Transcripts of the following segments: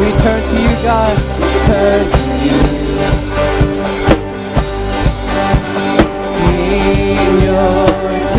We turn to you, God, turn to you. In your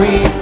we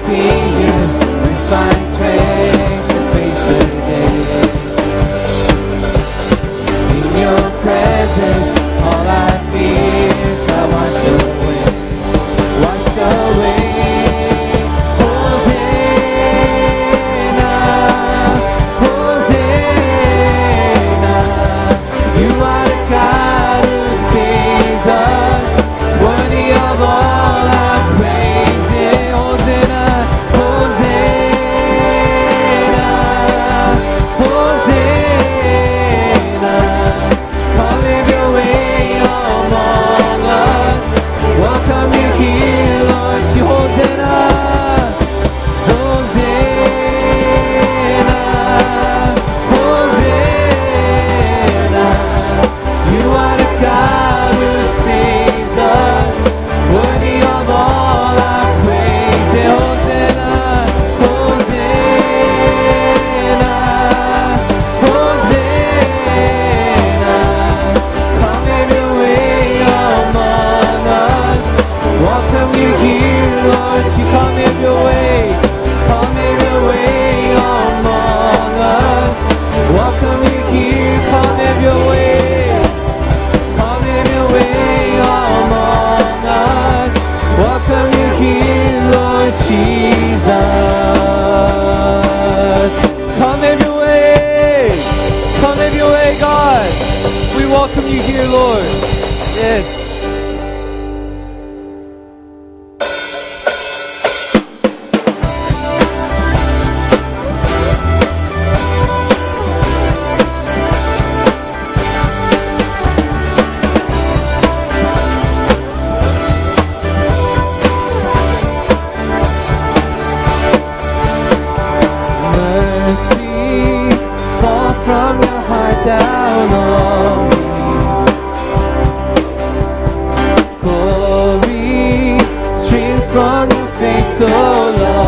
welcome you here, Lord. Yes. so long.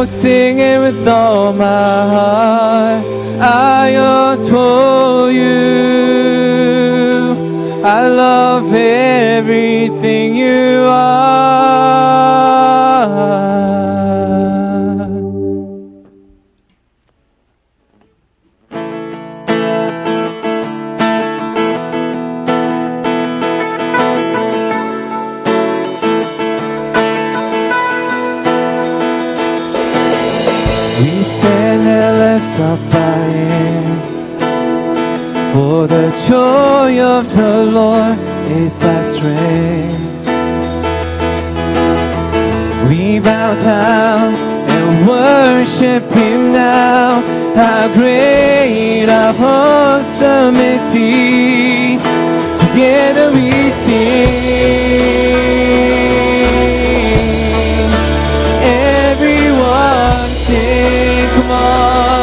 will sing it with all my heart. I adore you. I love everything you are. We stand and lift up our hands. For the joy of the Lord is our strength. We bow down and worship Him now. How great, how awesome is He. Together we sing. Everyone. Take come on.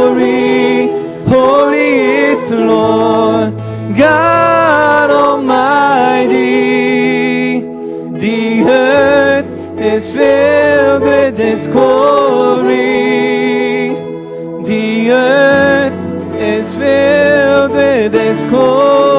glory. Holy is the Lord God Almighty. The earth is filled with His glory. The earth is filled with His glory.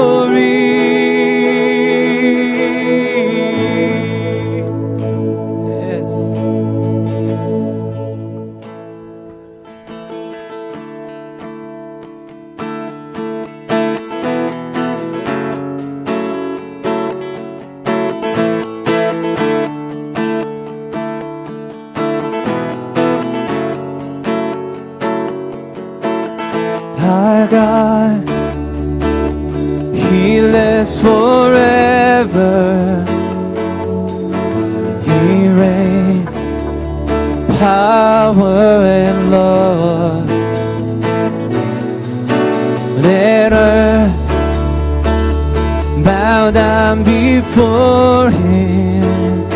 what I'm before Him.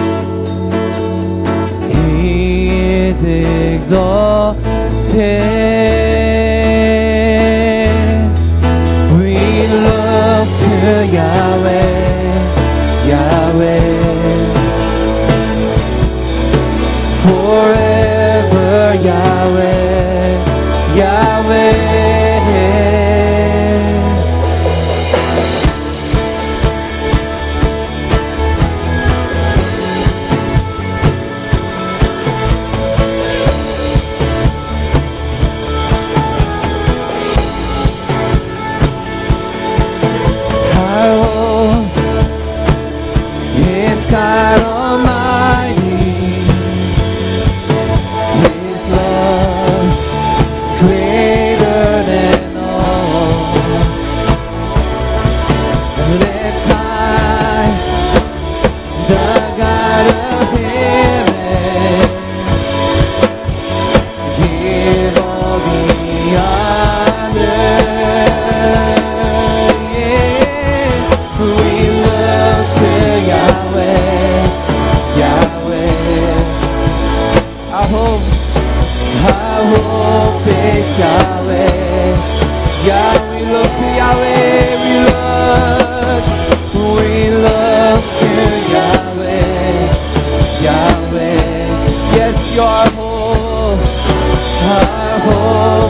He is exalted. We look to Yahweh, Yahweh. Forever Yahweh, Yahweh.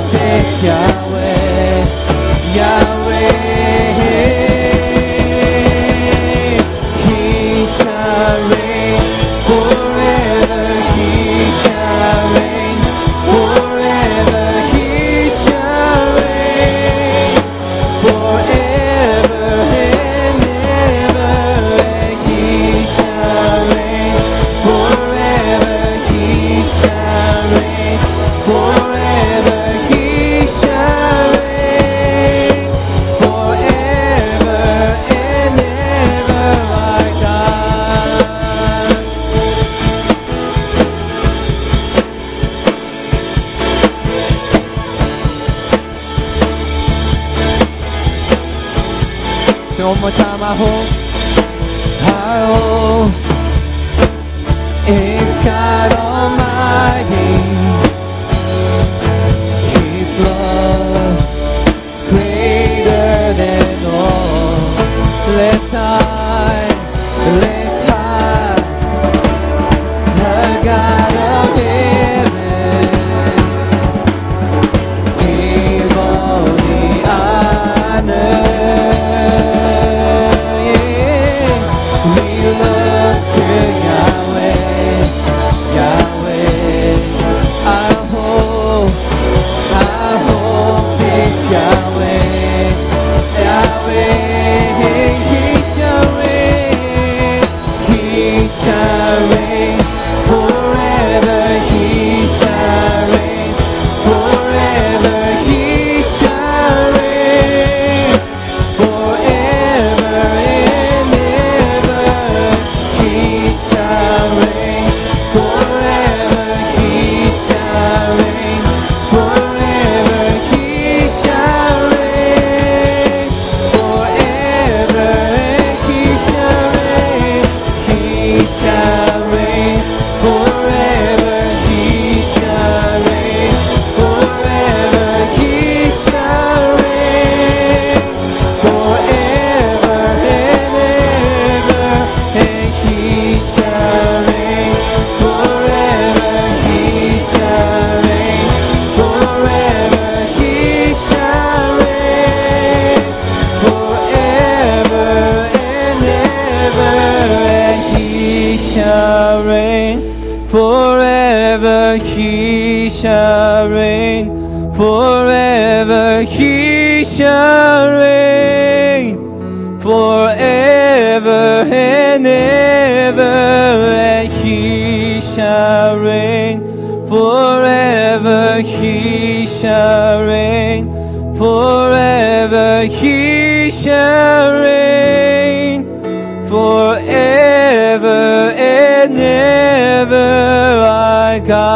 estrategia more time I hope I hope it's God Almighty His love is greater than all let I shall reign forever. He shall reign forever and ever, and he shall reign forever. He shall reign forever. He shall reign forever and ever. Our God.